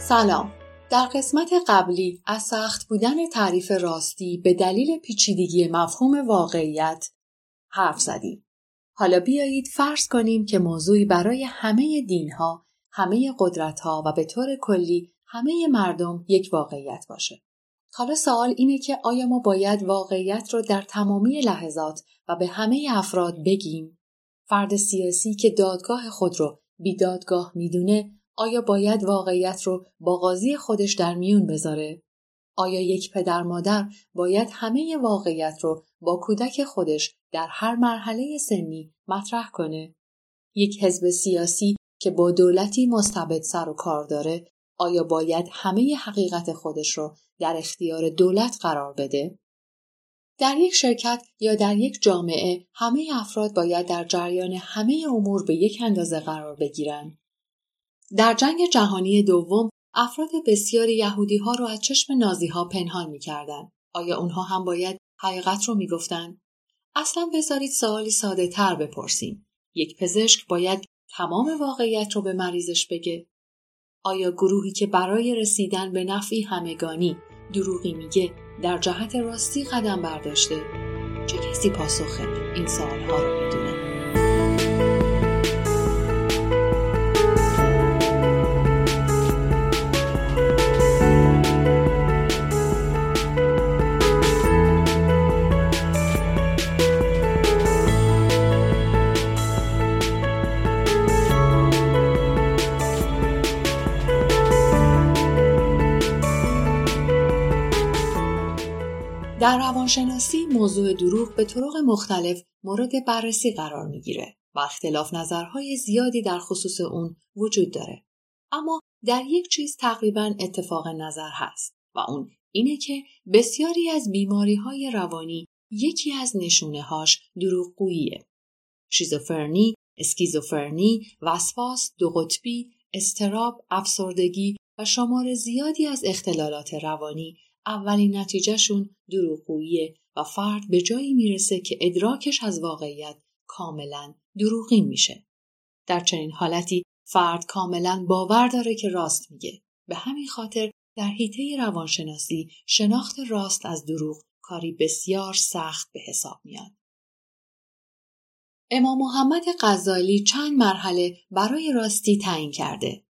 سلام در قسمت قبلی از سخت بودن تعریف راستی به دلیل پیچیدگی مفهوم واقعیت حرف زدیم. حالا بیایید فرض کنیم که موضوعی برای همه دینها، همه قدرتها و به طور کلی همه مردم یک واقعیت باشه. حالا سوال اینه که آیا ما باید واقعیت رو در تمامی لحظات و به همه افراد بگیم؟ فرد سیاسی که دادگاه خود رو بیدادگاه می‌دونه آیا باید واقعیت رو با قاضی خودش در میون بذاره؟ آیا یک پدر مادر باید همه واقعیت رو با کودک خودش در هر مرحله سنی مطرح کنه؟ یک حزب سیاسی که با دولتی مستبد سر و کار داره آیا باید همه حقیقت خودش رو در اختیار دولت قرار بده؟ در یک شرکت یا در یک جامعه همه افراد باید در جریان همه امور به یک اندازه قرار بگیرند. در جنگ جهانی دوم افراد بسیاری یهودی ها رو از چشم نازی ها پنهان می‌کردند. آیا اونها هم باید حقیقت رو می‌گفتند؟ اصلا بذارید سوالی ساده تر بپرسیم. یک پزشک باید تمام واقعیت رو به مریضش بگه؟ آیا گروهی که برای رسیدن به نفعی همگانی دروغی میگه در جهت راستی قدم برداشته؟ چه کسی پاسخ این سوالها رو در روانشناسی موضوع دروغ به طرق مختلف مورد بررسی قرار می‌گیره و اختلاف نظرهای زیادی در خصوص اون وجود داره. اما در یک چیز تقریبا اتفاق نظر هست و اون اینه که بسیاری از بیماری های روانی یکی از نشونه هاش دروغگوییه. شیزوفرنی، اسکیزوفرنی، وسواس، دو قطبی، استراب، افسردگی و شمار زیادی از اختلالات روانی اولین نتیجهشون دروغگوییه و فرد به جایی می‌رسه که ادراکش از واقعیت کاملا دروغین میشه. در چنین حالتی فرد کاملا باور داره که راست میگه. به همین خاطر در حیطه روانشناسی شناخت راست از دروغ کاری بسیار سخت به حساب میاد. امام محمد غزالی چند مرحله برای راستی تعیین کرده.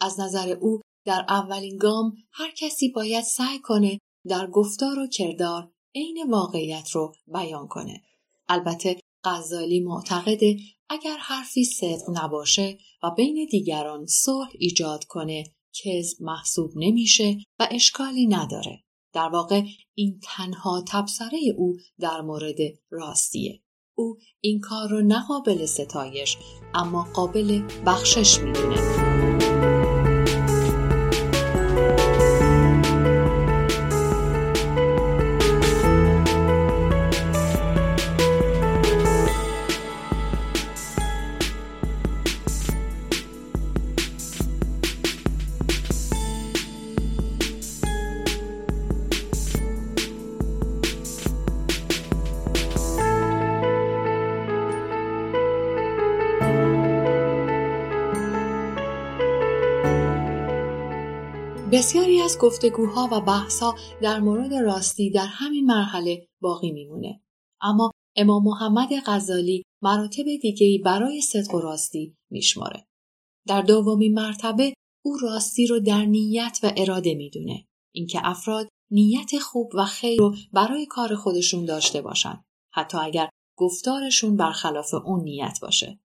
از نظر او در اولین گام هر کسی باید سعی کنه در گفتار و کردار عین واقعیت رو بیان کنه. البته غزالی معتقده اگر حرفی صدق نباشه و بین دیگران صلح ایجاد کنه کذب محسوب نمیشه و اشکالی نداره. در واقع این تنها تبصره او در مورد راستیه. او این کار رو نه ستایش اما قابل بخشش می‌دونه. بسیاری از گفتگوها و بحثها در مورد راستی در همین مرحله باقی میمونه. اما امام محمد غزالی مراتب دیگهی برای صدق و راستی میشماره. در دومین مرتبه او راستی رو در نیت و اراده می‌دونه. اینکه افراد نیت خوب و خیر رو برای کار خودشون داشته باشند. حتی اگر گفتارشون برخلاف اون نیت باشه.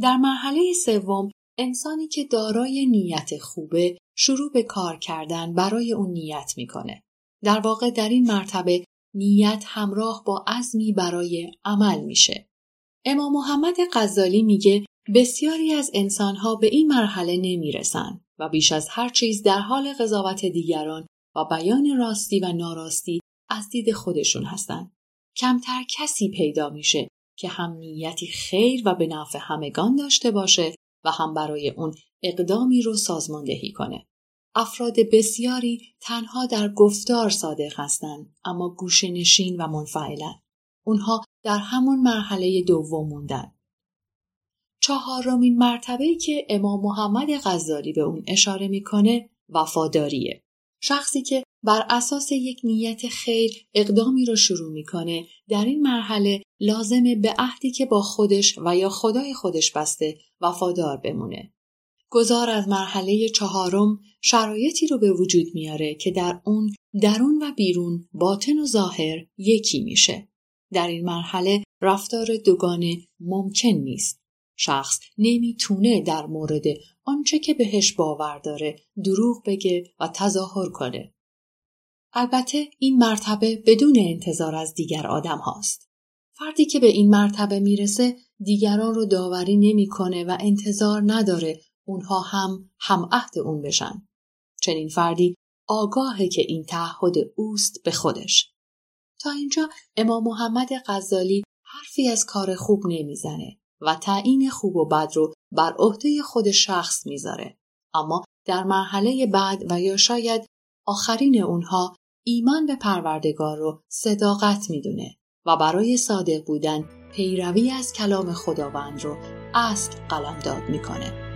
در مرحله سوم انسانی که دارای نیت خوبه شروع به کار کردن برای اون نیت می‌کنه. در واقع در این مرتبه نیت همراه با عزمی برای عمل میشه. امام محمد غزالی میگه بسیاری از انسانها به این مرحله نمی‌رسن و بیش از هر چیز در حال قضاوت دیگران و بیان راستی و ناراستی از دید خودشون هستند. کمتر کسی پیدا میشه که هم نیتی خیر و به نفع همگان داشته باشه و هم برای اون اقدامی رو سازماندهی کنه. افراد بسیاری تنها در گفتار صادق هستند اما گوش نشین و منفعلن. اونها در همون مرحله دوم موندن. چهارمین مرتبه که امام محمد غزالی به اون اشاره می‌کنه وفاداریه. شخصی که بر اساس یک نیت خیر اقدامی رو شروع می‌کنه در این مرحله لازمه به عهدی که با خودش و یا خدای خودش بسته وفادار بمونه. گذار از مرحله چهارم شرایطی رو به وجود میاره که در اون درون و بیرون باطن و ظاهر یکی میشه. در این مرحله رفتار دوگانه ممکن نیست. شخص نمی‌تونه در مورد آنچه که بهش باور داره دروغ بگه و تظاهر کنه. البته این مرتبه بدون انتظار از دیگر آدم هاست. فردی که به این مرتبه می‌رسه دیگران رو داوری نمی‌کنه و انتظار نداره اونها هم هم عهد اون بشن. چنین فردی آگاهه که این تعهد اوست به خودش. تا اینجا امام محمد غزالی حرفی از کار خوب نمی‌زنه و تعیین خوب و بد رو بر عهده خود شخص می‌ذاره. اما در مرحله بعد و یا شاید آخرین اونها ایمان به پروردگار رو صداقت می‌دونه و برای صادق بودن پیروی از کلام خداوند رو اصل قلمداد می‌کنه.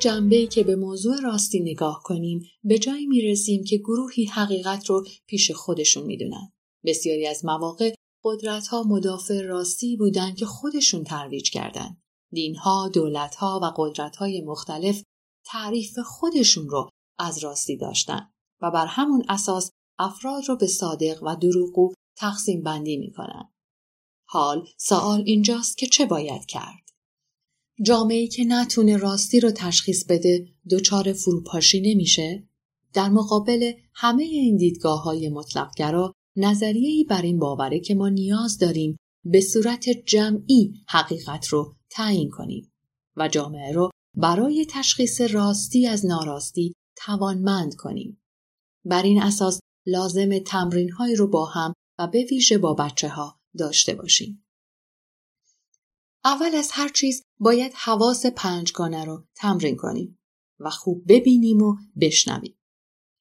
جنبه‌ای که به موضوع راستی نگاه کنیم به جایی می‌رسیم که گروهی حقیقت رو پیش خودشون می‌دونن. بسیاری از مواقع قدرتها مدافع راستی بودند که خودشون ترویج کردند. دینها، دولتها و قدرتهای مختلف تعریف خودشون رو از راستی داشتن و بر همون اساس افراد رو به صادق و دروغگو تقسیم بندی می‌کنن. حال سوال اینجاست که چه باید کرد؟ جامعه که نتونه راستی رو تشخیص بده دچار فروپاشی نمیشه؟ در مقابل همه این دیدگاه های مطلقگرا نظریه‌ای بر این باوره که ما نیاز داریم به صورت جمعی حقیقت رو تعیین کنیم و جامعه رو برای تشخیص راستی از ناراستی توانمند کنیم. بر این اساس لازم تمرین های رو با هم و به ویژه با بچه ها داشته باشیم. اول از هر چیز باید حواس پنجگانه رو تمرین کنیم و خوب ببینیم و بشنویم.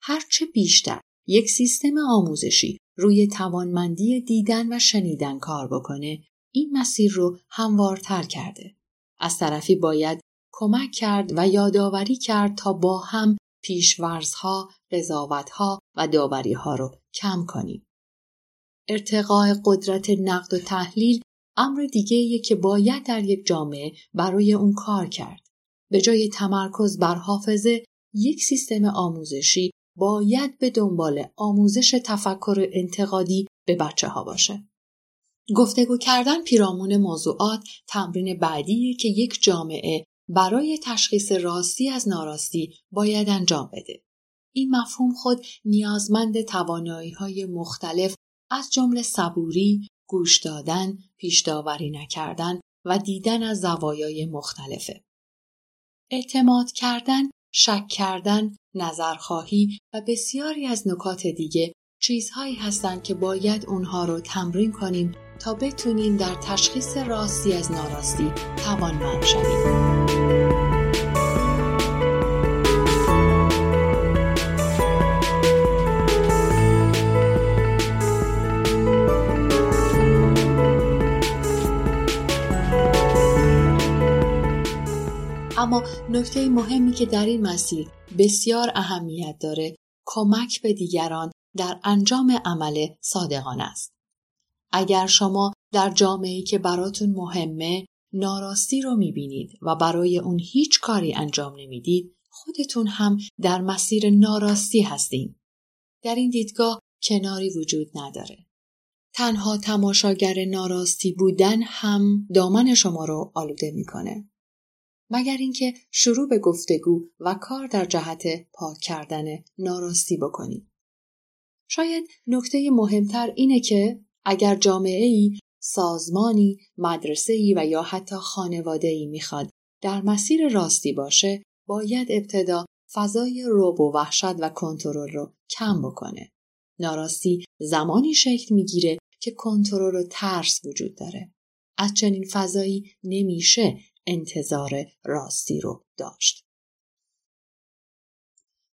هرچه بیشتر یک سیستم آموزشی روی توانمندی دیدن و شنیدن کار بکنه این مسیر رو هموارتر کرده. از طرفی باید کمک کرد و یادآوری کرد تا با هم پیشورزها، قضاوتها و داوریها رو کم کنیم. ارتقاء قدرت نقد و تحلیل امر دیگه که باید در یک جامعه برای اون کار کرد. به جای تمرکز بر حافظه یک سیستم آموزشی باید به دنبال آموزش تفکر انتقادی به بچه ها باشه. گفتگو کردن پیرامون موضوعات تمرین بعدیه که یک جامعه برای تشخیص راستی از ناراستی باید انجام بده. این مفهوم خود نیازمند توانایی های مختلف از جمله صبوری، گوش دادن، پیش داوری نکردن و دیدن از زوایای مختلفه. اعتماد کردن، شک کردن، نظرخواهی و بسیاری از نکات دیگه چیزهایی هستند که باید اونها رو تمرین کنیم تا بتونیم در تشخیص راستی از ناراستی توانمند شویم. اما نکته مهمی که در این مسیر بسیار اهمیت داره کمک به دیگران در انجام عمل صادقانه است. اگر شما در جامعه‌ای که براتون مهمه ناراستی رو می‌بینید و برای اون هیچ کاری انجام نمی‌دید خودتون هم در مسیر ناراستی هستین. در این دیدگاه کناری وجود نداره. تنها تماشاگر ناراستی بودن هم دامن شما رو آلوده می‌کنه. مگر اینکه شروع به گفتگو و کار در جهت پاک کردن ناراستی بکنید. شاید نکته مهمتر اینه که اگر جامعه ای، سازمانی، مدرسه ای و یا حتی خانواده ای می‌خواد در مسیر راستی باشه باید ابتدا فضای روب و وحشت و کنترل رو کم بکنه. ناراستی زمانی شکل می‌گیره که کنترل و ترس وجود داره. از چنین فضایی نمیشه انتظار راستی رو داشت.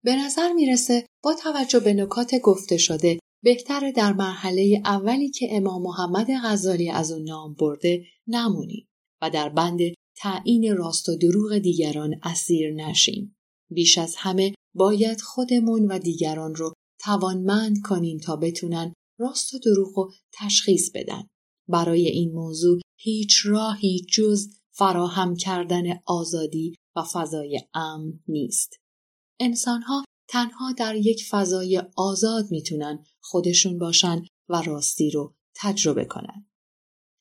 به نظر می‌رسه با توجه به نکات گفته شده بهتره در مرحله اولی که امام محمد غزالی از اون نام برده نمونیم و در بند تعیین راست و دروغ دیگران اسیر نشیم. بیش از همه باید خودمون و دیگران رو توانمند کنیم تا بتونن راست و دروغ و تشخیص بدن. برای این موضوع هیچ راهی جز فراهم کردن آزادی و فضای امن نیست. انسانها تنها در یک فضای آزاد می‌تونن خودشون باشن و راستی رو تجربه کنن.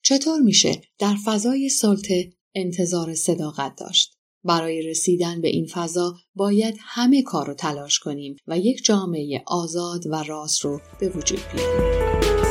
چطور میشه در فضای سلطه انتظار صداقت داشت؟ برای رسیدن به این فضا باید همه کار رو تلاش کنیم و یک جامعه آزاد و راست رو به وجود بیاریم.